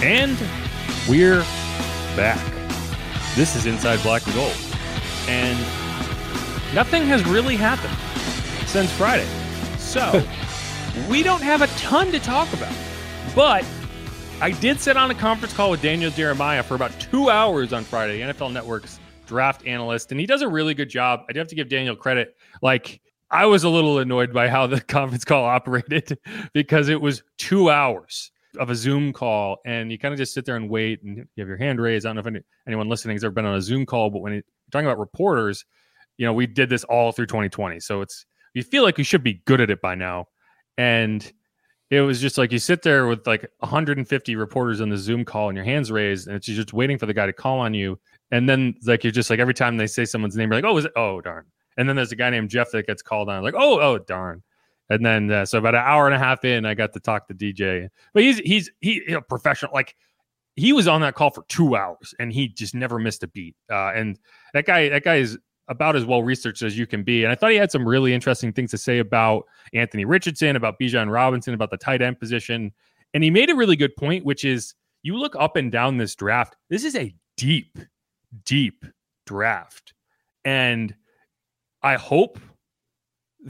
And we're back. This is Inside Black and Gold. And nothing has really happened since Friday. So we don't have a ton to talk about. But I did sit on a conference call with Daniel Jeremiah for about two hours on Friday, NFL Network's draft analyst, and he does a really good job. I do have to give Daniel credit. Like, I was a little annoyed by how the conference call operated because it was two hours of a Zoom call, and you kind of just sit there and wait, and you have your hand raised. I don't know if any, anyone listening has ever been on a Zoom call, but when you're talking about reporters, you know, we did this all through 2020, so it's you feel like you should be good at it by now, and it was just like you sit there with like 150 reporters on the Zoom call, and your hands raised, and it's just waiting for the guy to call on you, and then like you're just like every time they say someone's name, you're like, oh, is it? Oh, darn. And then there's a guy named Jeff that gets called on, like, oh, oh, darn. And then uh, so about an hour and a half in, I got to talk to DJ. But he's he's he a professional. Like he was on that call for two hours, and he just never missed a beat. Uh, and that guy that guy is about as well researched as you can be. And I thought he had some really interesting things to say about Anthony Richardson, about Bijan Robinson, about the tight end position. And he made a really good point, which is you look up and down this draft. This is a deep, deep draft, and I hope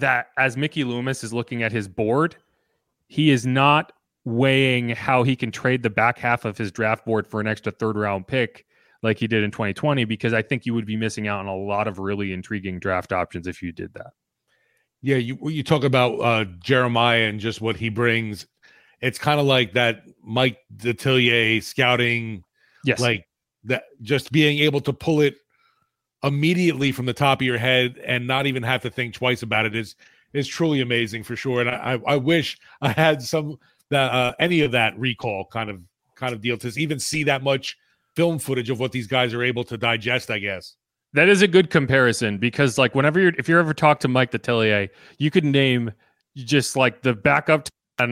that as Mickey Loomis is looking at his board, he is not weighing how he can trade the back half of his draft board for an extra third round pick like he did in 2020 because I think you would be missing out on a lot of really intriguing draft options if you did that. Yeah, you you talk about uh, Jeremiah and just what he brings. It's kind of like that Mike Detillier scouting, yes, like that just being able to pull it immediately from the top of your head and not even have to think twice about it is is truly amazing for sure. And I I wish I had some that uh, any of that recall kind of kind of deal to even see that much film footage of what these guys are able to digest. I guess that is a good comparison because like whenever you're if you're ever talk to Mike Detillier, you could name just like the backup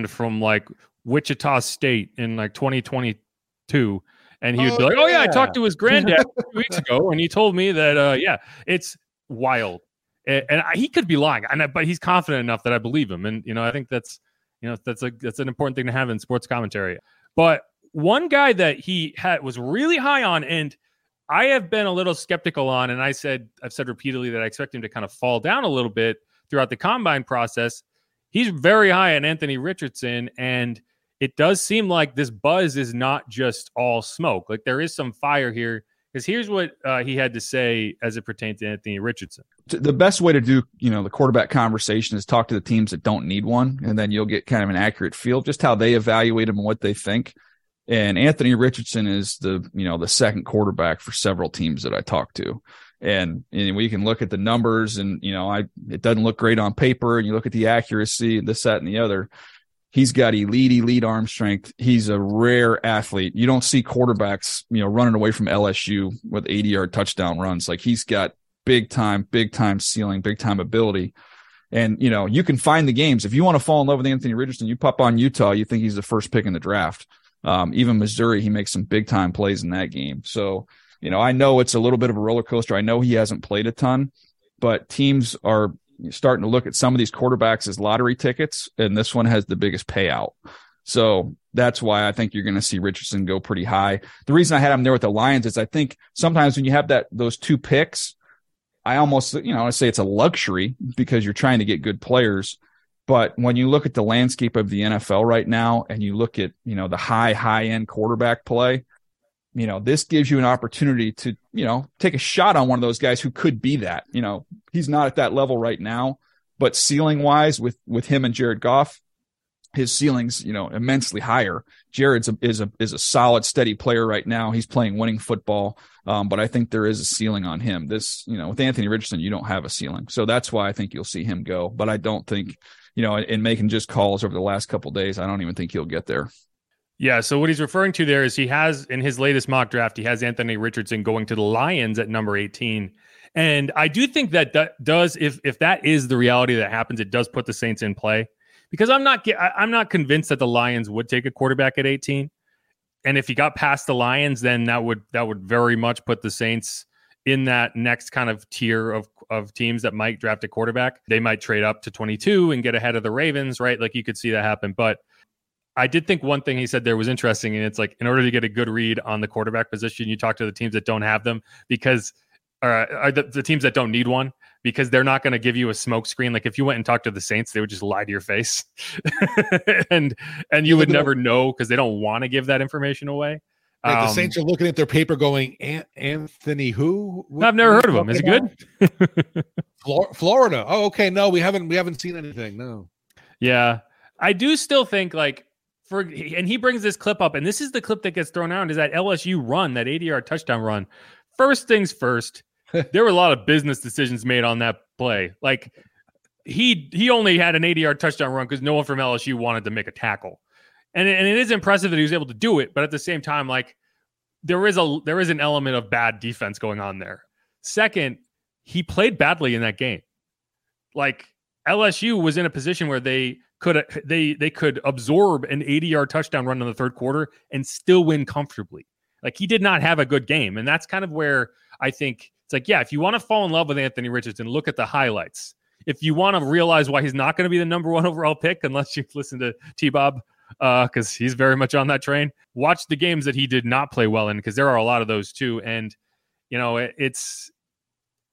from like Wichita State in like 2022 and he would oh, be like, "Oh yeah, I talked to his granddad two weeks ago, and he told me that uh, yeah, it's wild." And, and I, he could be lying, and I, but he's confident enough that I believe him. And you know, I think that's you know that's a that's an important thing to have in sports commentary. But one guy that he had was really high on, and I have been a little skeptical on, and I said I've said repeatedly that I expect him to kind of fall down a little bit throughout the combine process. He's very high on Anthony Richardson, and it does seem like this buzz is not just all smoke. Like there is some fire here. Because here's what uh, he had to say as it pertains to Anthony Richardson. The best way to do, you know, the quarterback conversation is talk to the teams that don't need one, and then you'll get kind of an accurate feel just how they evaluate him and what they think. And Anthony Richardson is the, you know, the second quarterback for several teams that I talked to. And, and we can look at the numbers and, you know, I, it doesn't look great on paper and you look at the accuracy and this, that, and the other He's got elite, elite arm strength. He's a rare athlete. You don't see quarterbacks, you know, running away from LSU with 80 yard touchdown runs. Like he's got big time, big time ceiling, big time ability. And, you know, you can find the games. If you want to fall in love with Anthony Richardson, you pop on Utah, you think he's the first pick in the draft. Um, even Missouri, he makes some big time plays in that game. So, you know, I know it's a little bit of a roller coaster. I know he hasn't played a ton, but teams are starting to look at some of these quarterbacks as lottery tickets, and this one has the biggest payout. So that's why I think you're going to see Richardson go pretty high. The reason I had him there with the Lions is I think sometimes when you have that those two picks, I almost, you know, I say it's a luxury because you're trying to get good players. But when you look at the landscape of the NFL right now and you look at, you know, the high, high end quarterback play, you know, this gives you an opportunity to, you know, take a shot on one of those guys who could be that. You know, he's not at that level right now, but ceiling wise with with him and Jared Goff, his ceiling's, you know, immensely higher. Jared's a, is a is a solid, steady player right now. He's playing winning football. Um, but I think there is a ceiling on him. This, you know, with Anthony Richardson, you don't have a ceiling. So that's why I think you'll see him go. But I don't think you know, in making just calls over the last couple days, I don't even think he'll get there. Yeah. So what he's referring to there is he has in his latest mock draft, he has Anthony Richardson going to the Lions at number 18. And I do think that that does, if if that is the reality that happens, it does put the Saints in play because I'm not I'm not convinced that the Lions would take a quarterback at 18. And if he got past the Lions, then that would that would very much put the Saints in that next kind of tier of of teams that might draft a quarterback. They might trade up to 22 and get ahead of the Ravens, right? Like you could see that happen. But I did think one thing he said there was interesting, and it's like in order to get a good read on the quarterback position, you talk to the teams that don't have them because uh, are the, the teams that don't need one because they're not going to give you a smoke screen. Like if you went and talked to the Saints, they would just lie to your face, and and you would never know because they don't want to give that information away. Right, the um, Saints are looking at their paper going, Anthony who? I've never heard of him. Is he good? Florida. Oh, okay. No, we haven't we haven't seen anything. No. Yeah. I do still think like for and he brings this clip up, and this is the clip that gets thrown out is that LSU run, that 80 yard touchdown run. First things first, there were a lot of business decisions made on that play. Like he he only had an 80 yard touchdown run because no one from LSU wanted to make a tackle and and it is impressive that he was able to do it. But at the same time, like there is a there is an element of bad defense going on there. Second, he played badly in that game. Like LSU was in a position where they could they they could absorb an 80 yard touchdown run in the third quarter and still win comfortably. Like he did not have a good game, and that's kind of where I think it's like, yeah, if you want to fall in love with Anthony Richardson, look at the highlights. If you want to realize why he's not going to be the number one overall pick, unless you listen to T Bob because uh, he's very much on that train. Watch the games that he did not play well in because there are a lot of those too. And you know, it, it's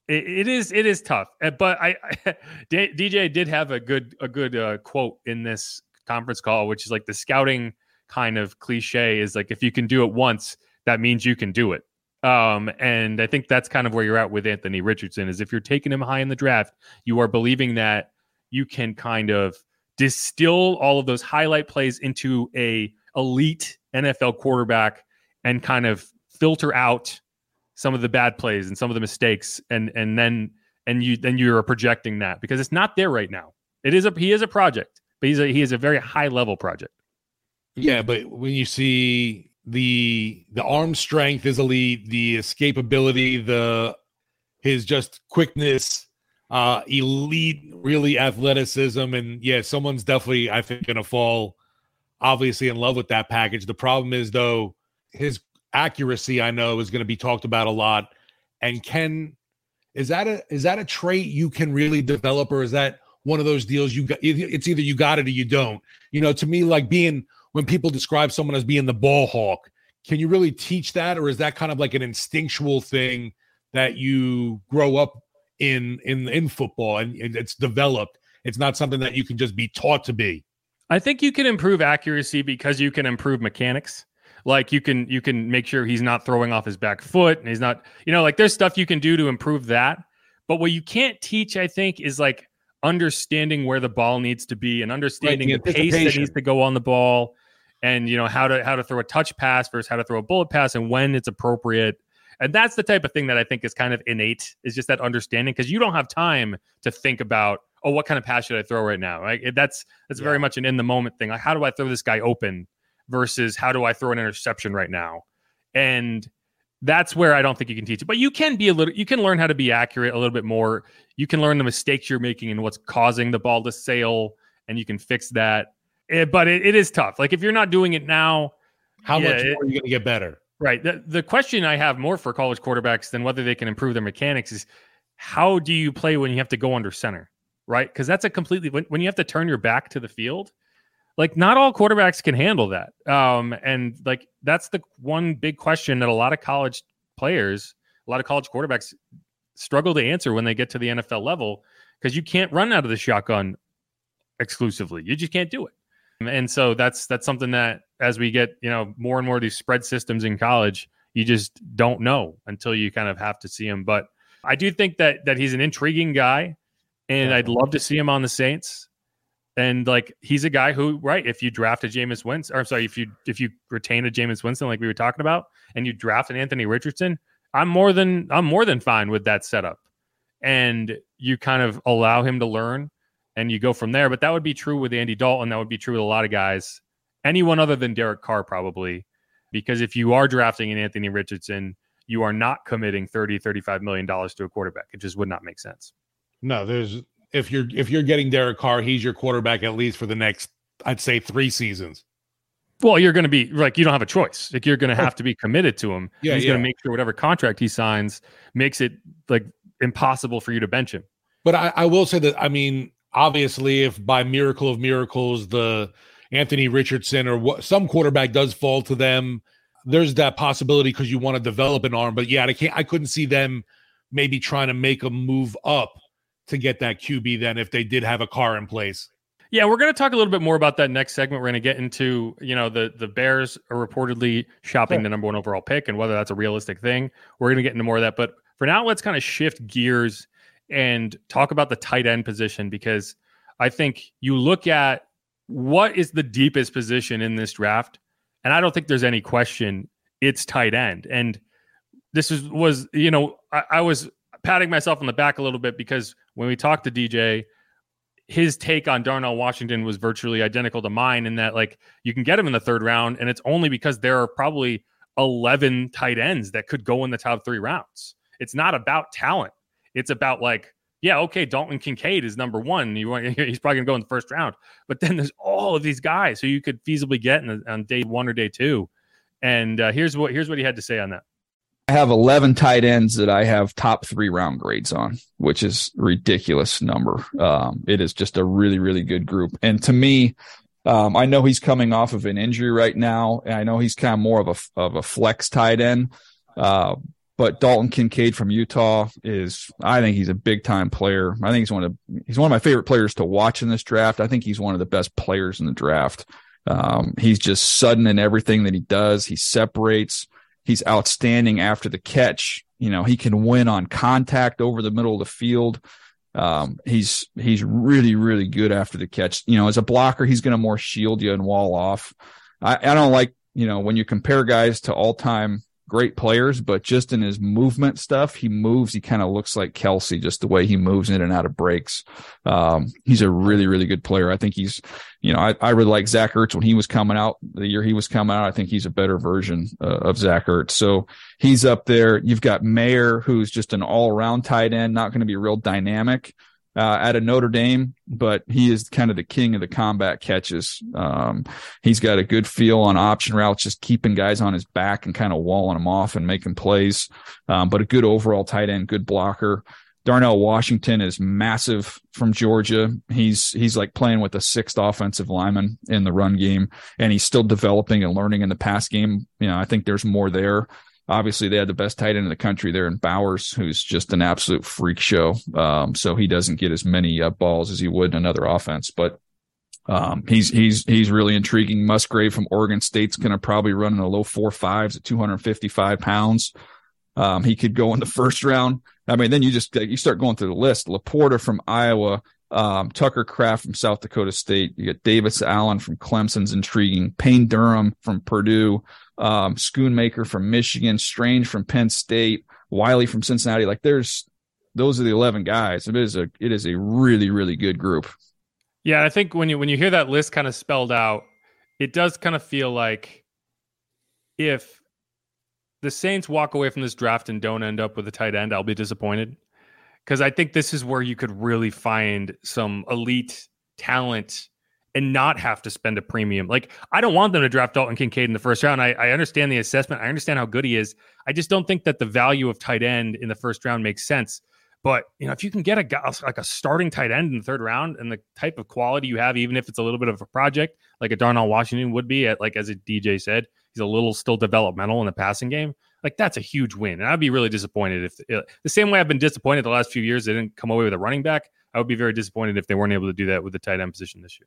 it, is it is tough. Uh, but I, I DJ did have a good a good uh, quote in this conference call, which is like the scouting kind of cliche is like if you can do it once, that means you can do it. Um, and I think that's kind of where you're at with Anthony Richardson. Is if you're taking him high in the draft, you are believing that you can kind of distill all of those highlight plays into a elite NFL quarterback and kind of filter out some of the bad plays and some of the mistakes and and then and you then you're projecting that because it's not there right now. It is a he is a project, but he's a he is a very high level project. Yeah, but when you see the the arm strength is elite, the escapability, the his just quickness, uh, elite, really athleticism, and yeah, someone's definitely I think to fall obviously in love with that package. The problem is though his accuracy I know is to be talked about a lot, and can is that a is that a trait you can really develop, or is that one of those deals you got? It's either you got it or you don't. You know, to me, like being when people describe someone as being the ball hawk, can you really teach that, or is that kind of like an instinctual thing that you grow up in in in football and, and it's developed. It's not something that you can just be taught to be. I think you can improve accuracy because you can improve mechanics. Like you can you can make sure he's not throwing off his back foot and he's not, you know, like there's stuff you can do to improve that. But what you can't teach, I think, is like understanding where the ball needs to be and understanding the, the pace that needs to go on the ball and you know how to how to throw a touch pass versus how to throw a bullet pass and when it's appropriate and that's the type of thing that I think is kind of innate, is just that understanding because you don't have time to think about, oh, what kind of pass should I throw right now? Right? That's that's yeah. very much an in the moment thing. Like, how do I throw this guy open versus how do I throw an interception right now? And that's where I don't think you can teach it. But you can be a little, you can learn how to be accurate a little bit more. You can learn the mistakes you're making and what's causing the ball to sail, and you can fix that. It, eh, but it, it is tough. Like if you're not doing it now, how yeah, much more are you going to get better? Right. The, the question I have more for college quarterbacks than whether they can improve their mechanics is how do you play when you have to go under center? Right. Because that's a completely, when, when you have to turn your back to the field, like not all quarterbacks can handle that. Um, and like that's the one big question that a lot of college players, a lot of college quarterbacks struggle to answer when they get to the NFL level because you can't run out of the shotgun exclusively. You just can't do it. And so that's that's something that as we get, you know, more and more of these spread systems in college, you just don't know until you kind of have to see him. But I do think that that he's an intriguing guy and I'd love to see him on the Saints. And like he's a guy who, right? If you draft a Jameis Winston, or I'm sorry, if you if you retain a Jameis Winston, like we were talking about, and you draft an Anthony Richardson, I'm more than I'm more than fine with that setup. And you kind of allow him to learn, and you go from there. But that would be true with Andy Dalton. That would be true with a lot of guys. Anyone other than Derek Carr, probably, because if you are drafting an Anthony Richardson, you are not committing 30, 35 million dollars to a quarterback. It just would not make sense. No, there's if you're if you're getting Derek Carr, he's your quarterback at least for the next, I'd say, three seasons. Well, you're going to be like you don't have a choice. Like you're going to have to be committed to him. Yeah, he's yeah. going to make sure whatever contract he signs makes it like impossible for you to bench him. But I, I will say that I mean, obviously, if by miracle of miracles the Anthony Richardson or what some quarterback does fall to them, there's that possibility because you want to develop an arm. But yeah, I can't. I couldn't see them maybe trying to make a move up to get that QB. Then if they did have a Carr in place. Yeah, we're going to talk a little bit more about that next segment. We're going to get into, you know, the the Bears are reportedly shopping Sure. the number one overall pick and whether that's a realistic thing. We're going to get into more of that, but for now, let's kind of shift gears and talk about the tight end position because I think you look at what is the deepest position in this draft, and I don't think there's any question it's tight end. And this is was you know I, I was patting myself on the back a little bit because when we talked to DJ, his take on Darnell Washington was virtually identical to mine in that like you can get him in the third round, and it's only because there are probably eleven tight ends that could go in the top three rounds. It's not about talent. It's about like, yeah, okay, Dalton Kincaid is number one. You want he's probably gonna go in the first round, but then there's all of these guys who you could feasibly get on day one or day two. And uh, here's what here's what he had to say on that. I have 11 tight ends that I have top three round grades on, which is ridiculous number. Um, it is just a really, really good group. And to me, um, I know he's coming off of an injury right now, and I know he's kind of more of a of a flex tight end. Uh, but Dalton Kincaid from Utah is, I think he's a big time player. I think he's one of he's one of my favorite players to watch in this draft. I think he's one of the best players in the draft. Um, he's just sudden in everything that he does. He separates. He's outstanding after the catch. You know, he can win on contact over the middle of the field. Um, he's he's really really good after the catch. You know, as a blocker, he's going to more shield you and wall off. I, I don't like you know when you compare guys to all time great players, but just in his movement stuff, he moves. He kind of looks like Kelce, just the way he moves in and out of breaks. Um, he's a really, really good player. I think he's, you know, I, I really like Zach Ertz when he was coming out the year he was coming out. I think he's a better version uh, of Zach Ertz. So he's up there. You've got Mayer, who's just an all around tight end, not going to be real dynamic. Uh, out of Notre Dame, but he is kind of the king of the combat catches. Um, he's got a good feel on option routes, just keeping guys on his back and kind of walling them off and making plays. Um, but a good overall tight end, good blocker. Darnell Washington is massive from Georgia. He's he's like playing with a sixth offensive lineman in the run game, and he's still developing and learning in the pass game. You know, I think there's more there. Obviously, they had the best tight end in the country there in Bowers, who's just an absolute freak show. Um, so he doesn't get as many uh, balls as he would in another offense, but um, he's he's he's really intriguing. Musgrave from Oregon State's going to probably run in the low four fives at 255 pounds. Um, he could go in the first round. I mean, then you just you start going through the list. LaPorta from Iowa, um, Tucker Kraft from South Dakota State. You get Davis Allen from Clemson's intriguing. Payne Durham from Purdue. Um, Schoonmaker from Michigan. Strange from Penn State. Whyle from Cincinnati. Like there's those are the 11 guys. It is a it is a really really good group. Yeah, I think when you when you hear that list kind of spelled out, it does kind of feel like if the Saints walk away from this draft and don't end up with a tight end, I'll be disappointed. Because I think this is where you could really find some elite talent and not have to spend a premium. Like, I don't want them to draft Dalton Kincaid in the first round. I, I understand the assessment. I understand how good he is. I just don't think that the value of tight end in the first round makes sense. But you know, if you can get a guy like a starting tight end in the third round and the type of quality you have, even if it's a little bit of a project, like a Darnell Washington would be, at like as a DJ said, he's a little still developmental in the passing game. Like that's a huge win. And I'd be really disappointed if uh, the same way I've been disappointed the last few years they didn't come away with a running back. I would be very disappointed if they weren't able to do that with the tight end position this year.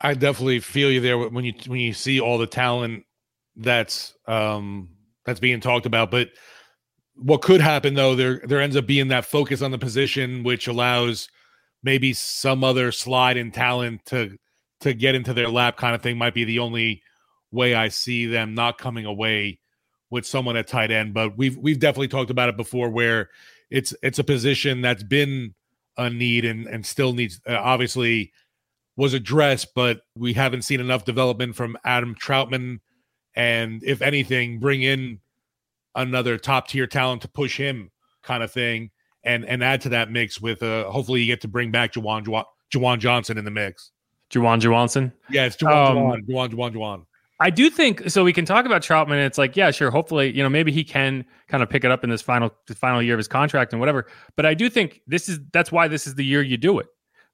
I definitely feel you there when you when you see all the talent that's um that's being talked about. But what could happen though, there there ends up being that focus on the position, which allows maybe some other slide in talent to to get into their lap kind of thing might be the only way I see them not coming away with someone at tight end. But we've we've definitely talked about it before where it's it's a position that's been a need and and still needs uh, obviously was addressed, but we haven't seen enough development from Adam Trautman. And if anything, bring in another top tier talent to push him, kind of thing, and and add to that mix with uh hopefully you get to bring back Juwan Juwan, Johnson in the mix. Juwan Johnson? Yeah, it's Juwan um, Juwan, Juwan Juwan Juwan. I do think so. We can talk about Trautman. It's like, yeah, sure. Hopefully, you know, maybe he can kind of pick it up in this final final year of his contract and whatever. But I do think this is that's why this is the year you do it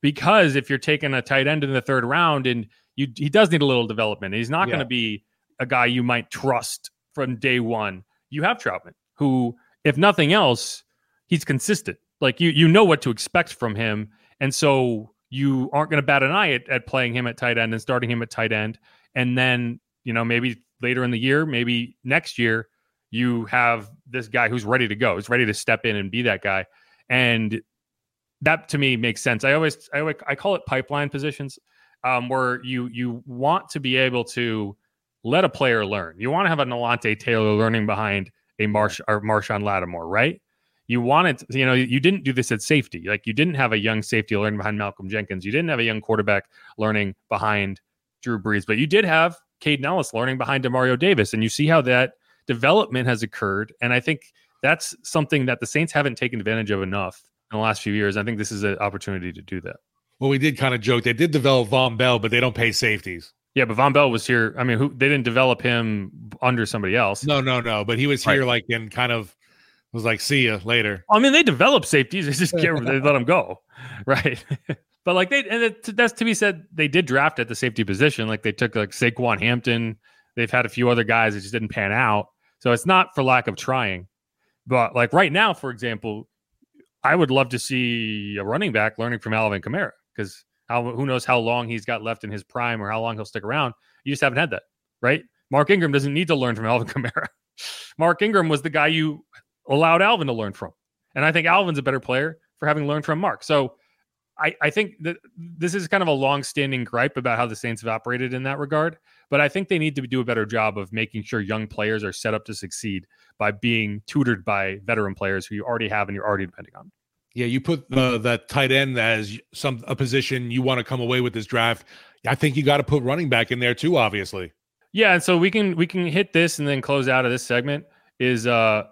because if you're taking a tight end in the third round and you he does need a little development. He's not yeah. going to be a guy you might trust from day one. You have Trautman, who, if nothing else, he's consistent. Like you you know what to expect from him, and so you aren't going to bat an eye at, at playing him at tight end and starting him at tight end, and then you know maybe later in the year, maybe next year, you have this guy who's ready to go, who's ready to step in and be that guy. And that to me makes sense. I always I, I call it pipeline positions, um, where you you want to be able to let a player learn. You want to have a Alontae Taylor learning behind a Marsh or Marshon Lattimore, right? You wanted, you know, you didn't do this at safety. Like you didn't have a young safety learning behind Malcolm Jenkins. You didn't have a young quarterback learning behind Drew Brees, but you did have Kaden Elliss learning behind Demario Davis, and you see how that development has occurred. And I think that's something that the Saints haven't taken advantage of enough in the last few years. I think this is an opportunity to do that. Well, we did kind of joke they did develop Vonn Bell, but they don't pay safeties. Yeah, but Vonn Bell was here. I mean, who they didn't develop him under somebody else. No, no, no. But he was here right. like in kind of was like, see you later. I mean, they develop safeties. They just get they let them go, right? but like they and it, that's to be said. They did draft at the safety position. Like they took like Saquan Hampton. They've had a few other guys that just didn't pan out. So it's not for lack of trying. But like right now, for example, I would love to see a running back learning from Alvin Kamara because how who knows how long he's got left in his prime or how long he'll stick around. You just haven't had that, right? Mark Ingram doesn't need to learn from Alvin Kamara. Mark Ingram was the guy you allowed Alvin to learn from. And I think Alvin's a better player for having learned from Mark. So I, I think that this is kind of a long-standing gripe about how the Saints have operated in that regard. But I think they need to do a better job of making sure young players are set up to succeed by being tutored by veteran players who you already have and you're already depending on. Yeah, you put uh, that tight end as some a position you want to come away with this draft. I think you got to put running back in there too. Obviously. Yeah, and so we can we can hit this and then close out of this segment is uh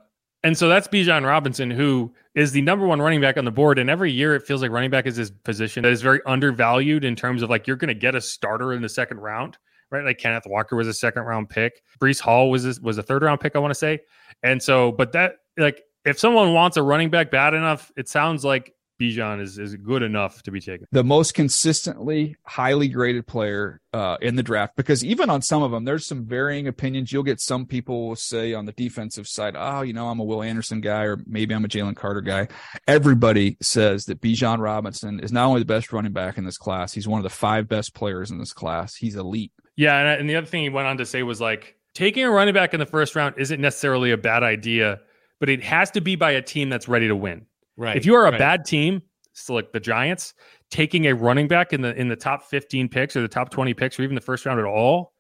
and so that's Bijan Robinson who is the number one running back on the board. And every year it feels like running back is this position that is very undervalued in terms of like you're going to get a starter in the second round right? Like Kenneth Walker was a second round pick. Breece Hall was a, was a third round pick I want to say. And so but that like if someone wants a running back bad enough, it sounds like Bijan is, is good enough to be taken. The most consistently highly graded player uh, in the draft, because even on some of them, there's some varying opinions. You'll get some people will say on the defensive side, oh, you know, I'm a Will Anderson guy, or maybe I'm a Jalen Carter guy. Everybody says that Bijan Robinson is not only the best running back in this class, he's one of the five best players in this class. He's elite. Yeah. And, and the other thing he went on to say was like, taking a running back in the first round isn't necessarily a bad idea but it has to be by a team that's ready to win. Right. If you are a right. bad team, so like the Giants, taking a running back in the in the top 15 picks or the top 20 picks or even the first round at all,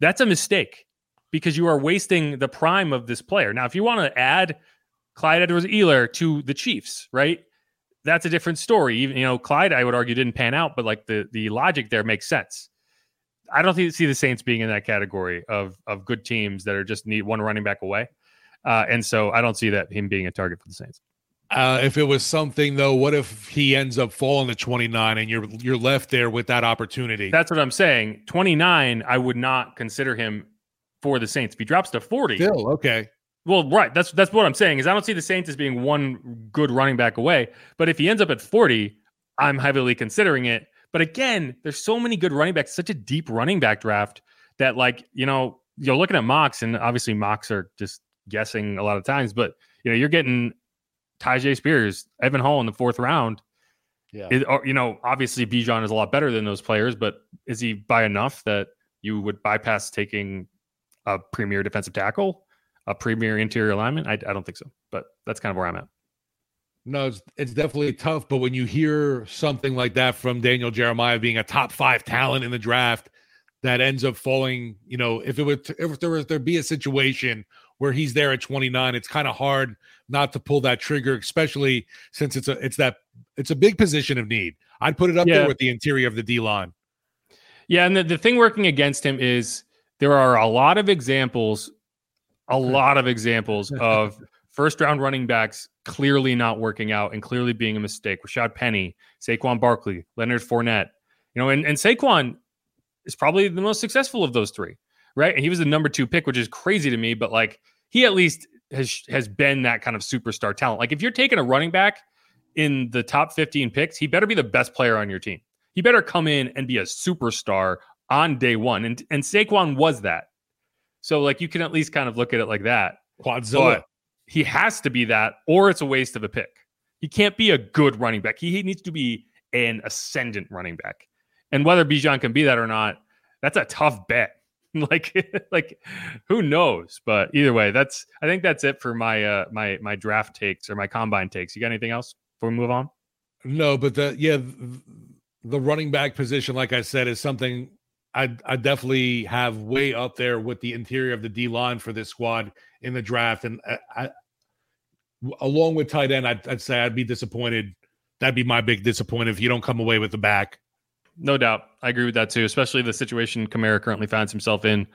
that's a mistake because you are wasting the prime of this player. Now, if you want to add Clyde Edwards-Helaire to the Chiefs, right? That's a different story. Even you know, Clyde, I would argue, didn't pan out, but like the the logic there makes sense. I don't think see the Saints being in that category of of good teams that are just need one running back away. Uh, and so I don't see that him being a target for the Saints. Uh, if it was something though, what if he ends up falling to 29 and you're you're left there with that opportunity? That's what I'm saying. 29, I would not consider him for the Saints. If he drops to 40, Still, okay. well, right. That's that's what I'm saying. Is I don't see the Saints as being one good running back away. But if he ends up at 40, I'm heavily considering it. But again, there's so many good running backs, such a deep running back draft that, like, you know, you're looking at mocks, and obviously mocks are just guessing a lot of times. But you know, you're getting Tyjae Spears, Evan Hull in the fourth round. Yeah. It, you know, obviously Bijan is a lot better than those players, but is he by enough that you would bypass taking a premier defensive tackle, a premier interior lineman? I, I don't think so, but that's kind of where I'm at. No, it's, it's definitely tough. But when you hear something like that from Daniel Jeremiah being a top five talent in the draft, that ends up falling. You know, if it would, if there was there be a situation where he's there at 29, it's kind of hard not to pull that trigger, especially since it's a it's that it's a big position of need. I'd put it up Yeah. there with the interior of the D line. Yeah, and the, the thing working against him is there are a lot of examples, a lot of examples of first round running backs clearly not working out and clearly being a mistake. Rashad Penny, Saquon Barkley, Leonard Fournette, you know, and, and Saquon is probably the most successful of those three, right? And he was the number two pick, which is crazy to me, but like he at least has has been that kind of superstar talent. Like if you're taking a running back in the top 15 picks, he better be the best player on your team. He better come in and be a superstar on day one. And and Saquon was that. So like you can at least kind of look at it like that. Quadzilla. But he has to be that, or it's a waste of a pick. He can't be a good running back. He, he needs to be an ascendant running back. And whether Bijan can be that or not, that's a tough bet. like, like who knows? But either way, that's I think that's it for my uh my my draft takes or my combine takes. You got anything else before we move on? No, but the yeah, the running back position, like I said, is something I I definitely have way up there with the interior of the D line for this squad in the draft, and I, I along with tight end, I'd, I'd say I'd be disappointed. That'd be my big disappointment if you don't come away with the back. No doubt. I agree with that too, especially the situation Kamara currently finds himself in.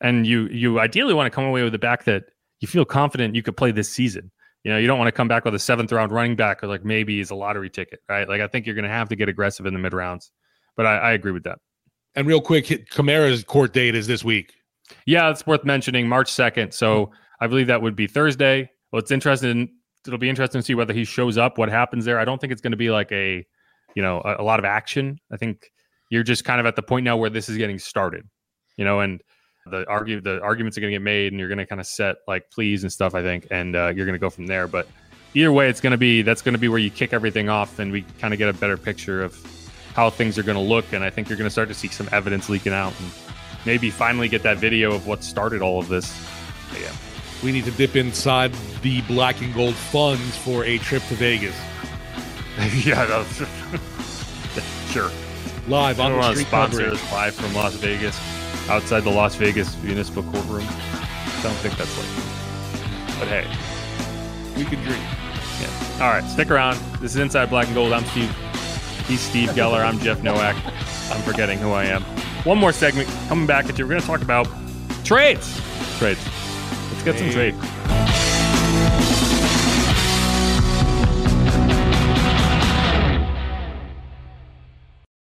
And you you ideally want to come away with the back that you feel confident you could play this season. You know, you don't want to come back with a seventh round running back or like maybe he's a lottery ticket, right? Like I think you're gonna have to get aggressive in the mid rounds. But I, I agree with that. And real quick, Kamara's court date is this week. Yeah, it's worth mentioning. March second. So I believe that would be Thursday. Well, it's interesting. It'll be interesting to see whether he shows up. What happens there? I don't think it's going to be like a, you know, a, a lot of action. I think you're just kind of at the point now where this is getting started. You know, and the argue the arguments are going to get made, and you're going to kind of set like pleas and stuff. I think, and uh, you're going to go from there. But either way, it's going to be that's going to be where you kick everything off, and we kind of get a better picture of how things are going to look. And I think you're going to start to see some evidence leaking out. And, maybe finally get that video of what started all of this. But yeah. We need to dip inside the black and gold funds for a trip to Vegas. yeah, that's, sure. Live on the street sponsor live from Las Vegas, outside the Las Vegas Municipal Courtroom. I Don't think that's likely. But hey, We can dream. yeah. All right, stick around. This is Inside Black and Gold. I'm Steve. He's Steve Geller. I'm Jeff Nowak. I'm forgetting who I am. One more segment coming back at you. We're going to talk about trades. Trades. Let's get some Hey. trade.